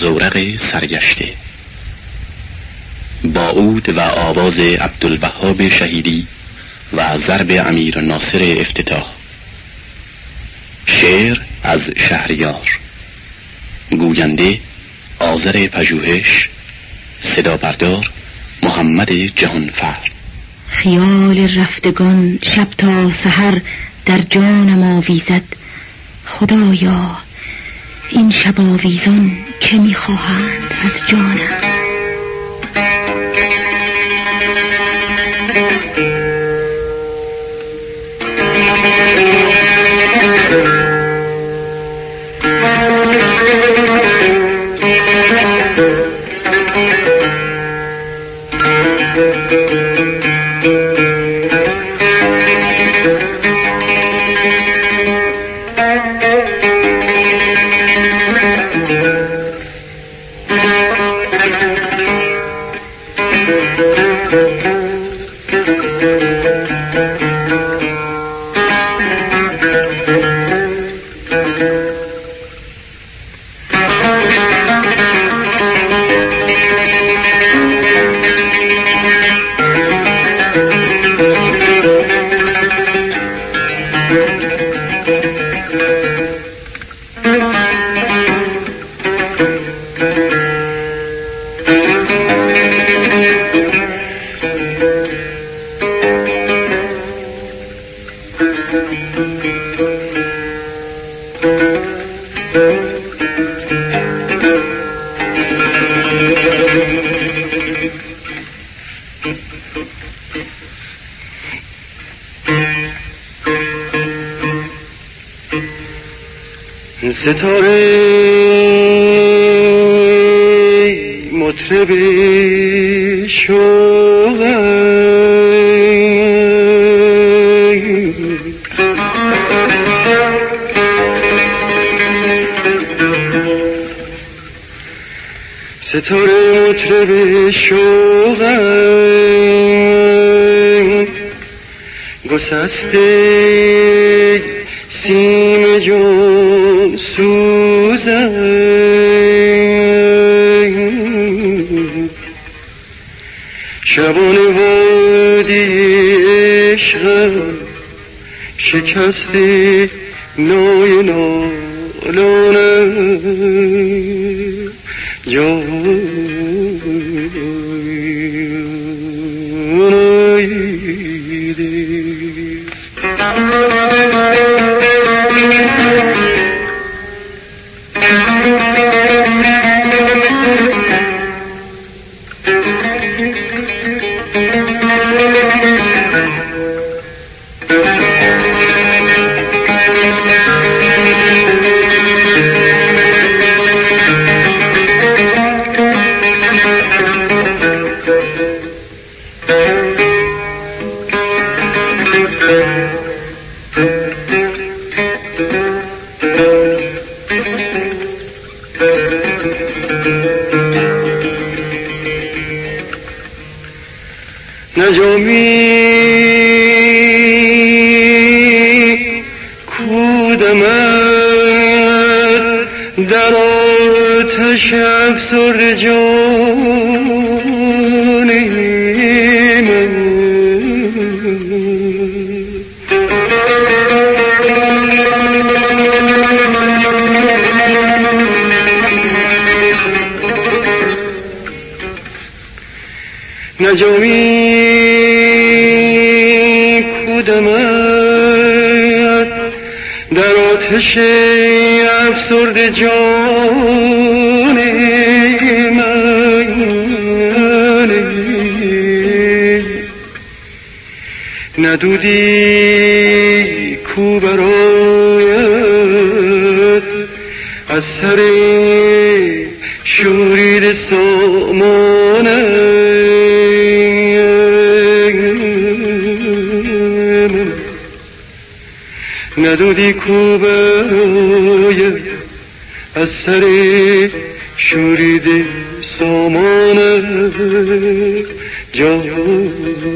زورق سرگشته. با اود و آواز عبدالوهاب شهیدی و ضرب امیر ناصر افتتاح. شعر از شهریار. گوینده آذر پژوهش صدا بردار محمد جهانفر. خیال رفتگان شب تا سحر در جانم آویزد. خدایا این شب آویزان که می‌خواهند از جانم. ستاره مطرب شوق ستاره مطرب شوق گسسته سیم جون سوزن. شبان وادی عشق شکسته نای نالانه آتش افسرد جان من ندودی کو برایت. از سر ندودی کو از سر شورید سامان جانم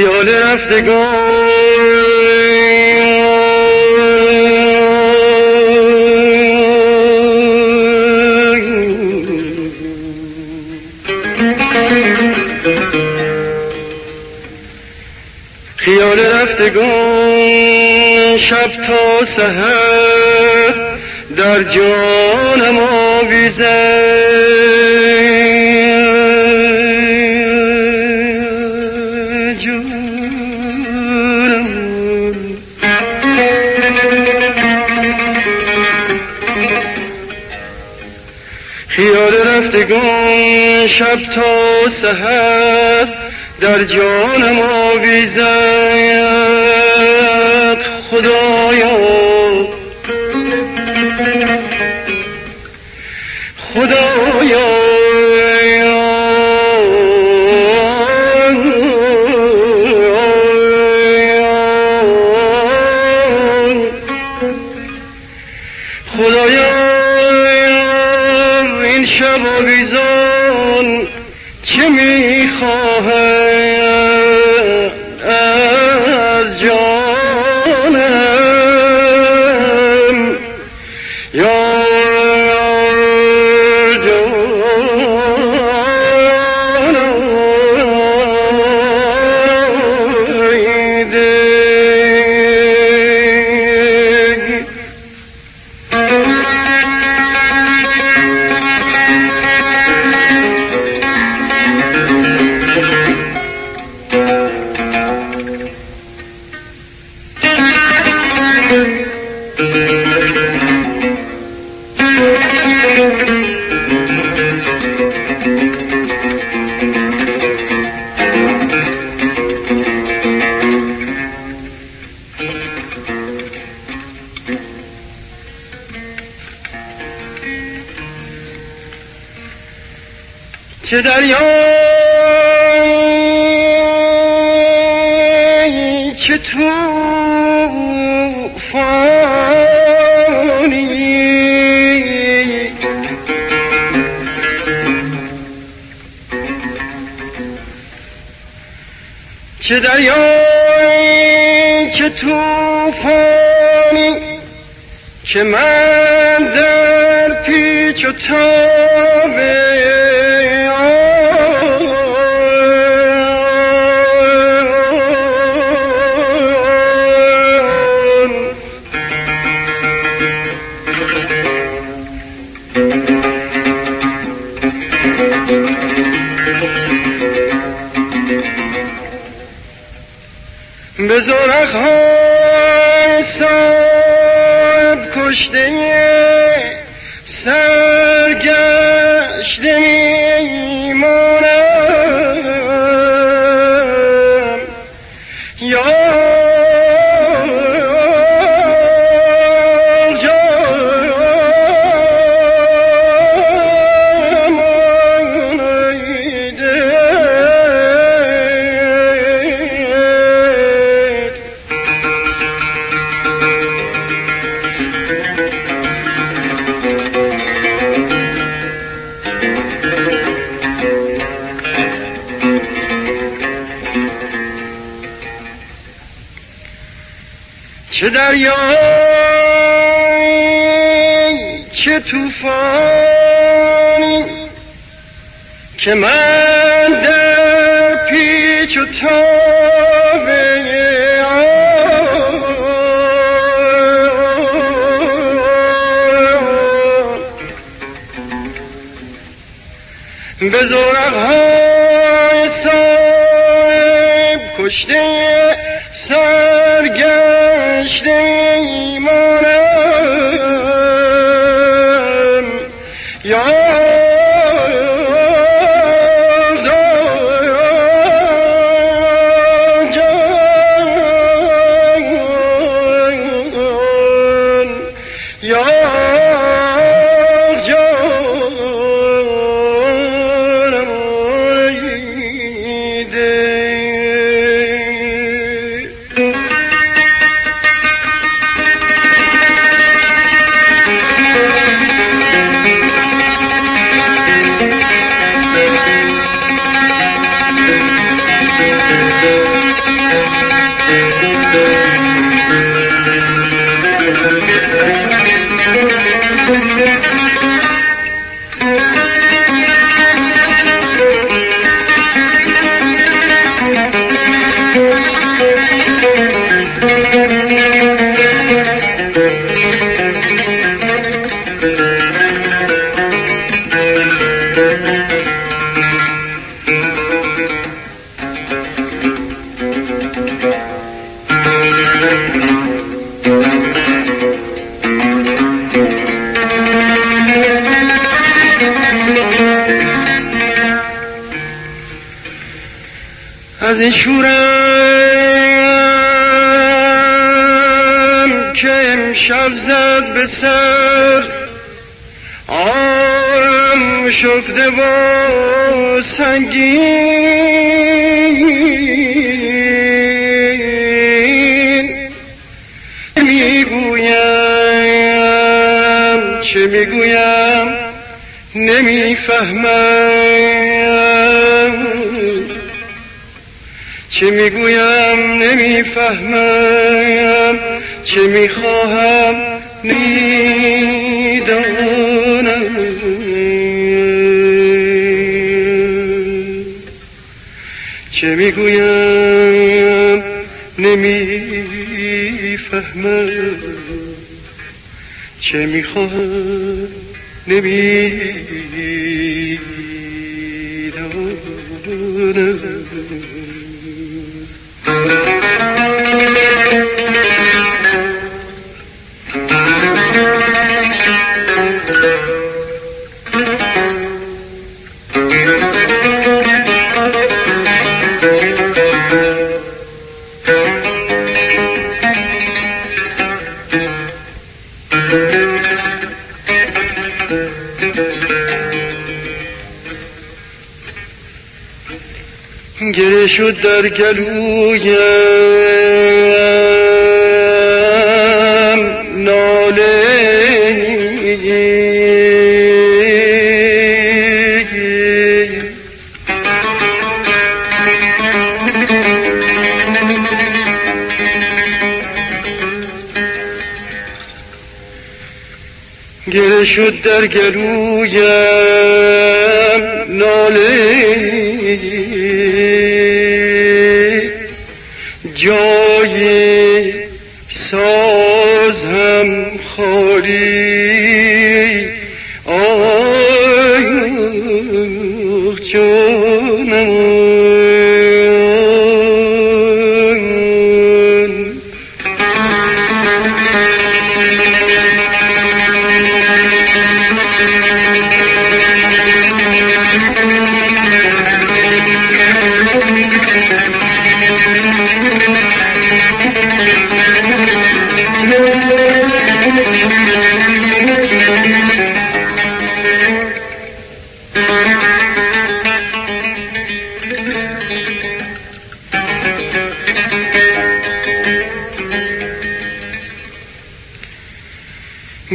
خیال رفتگان خیال رفتگان شب تا سحر در جانم آویزه. رفتگان شب تا سحر در جانم آویزد. خدایا. लिखा है چه دریایی چه توفانی چه دریایی چه توفانی که من در پیچ و تاب به زرق های سب کشته سرگشته چه دریایی چه توفانی که من در پیچ و به زورق های صاحب کشته شورم که امشب زد به سر آم شفته با سنگین. می‌گویم چه می‌گویم؟ نمی‌فهمم. چه می‌گویم نمی‌فهمم چه می‌خواهم می‌دانم. چه می‌گویم نمی‌فهمم چه می‌خواهم نمی‌دانم. گره شد در گلویم ناله گره شد در گلویم سازم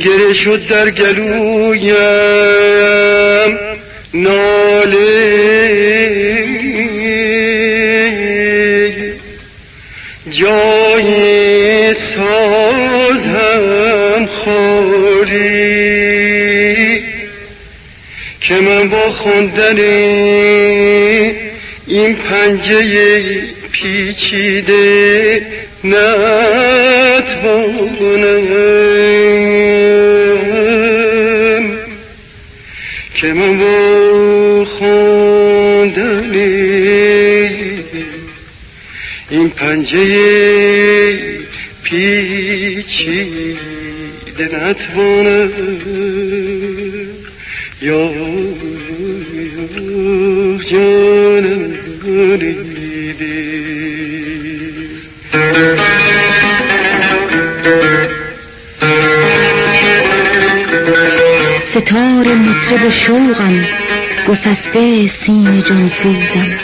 گره شد در گلویم. ناله جای سازم خالی که من با خوندن این پنجه پیچیده نتوانم. که من با خوندن این پنجه پیچیده نتوانم یا جانم مطرب شوقم گسسته سیم جانسوزم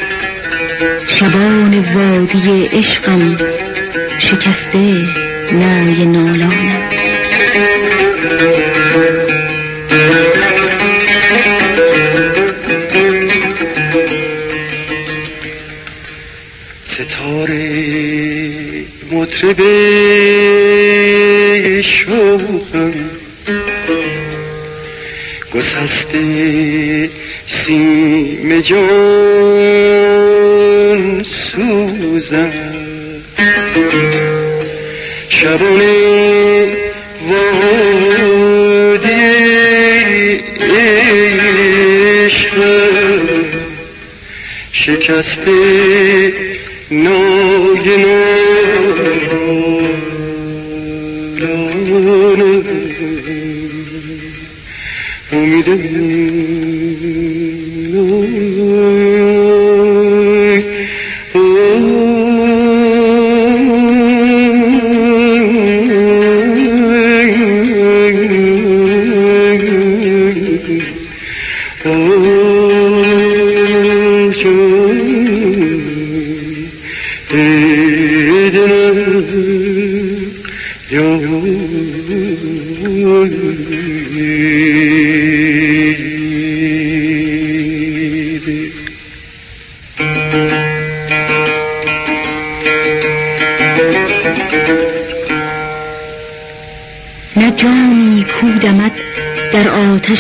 شبان وادی عشقم شکسته نای نالانم. گسسته سیم جان سوزم. عشق. شکسته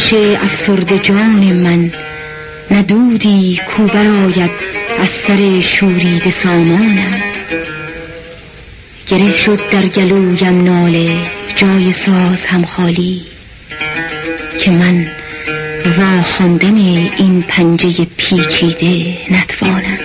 آتش افسرد جان من نه دودی کو برآید از سر شورید سامانم. گره شد در گلویم ناله جای ساز هم خالی که من وا این پنجه پیچیده نتوانم.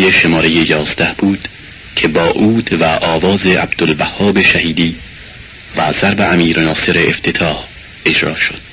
شماره یازده بود که با عود و آواز عبدالوهاب شهیدی و ضرب امیر ناصر افتتاح اجرا شد.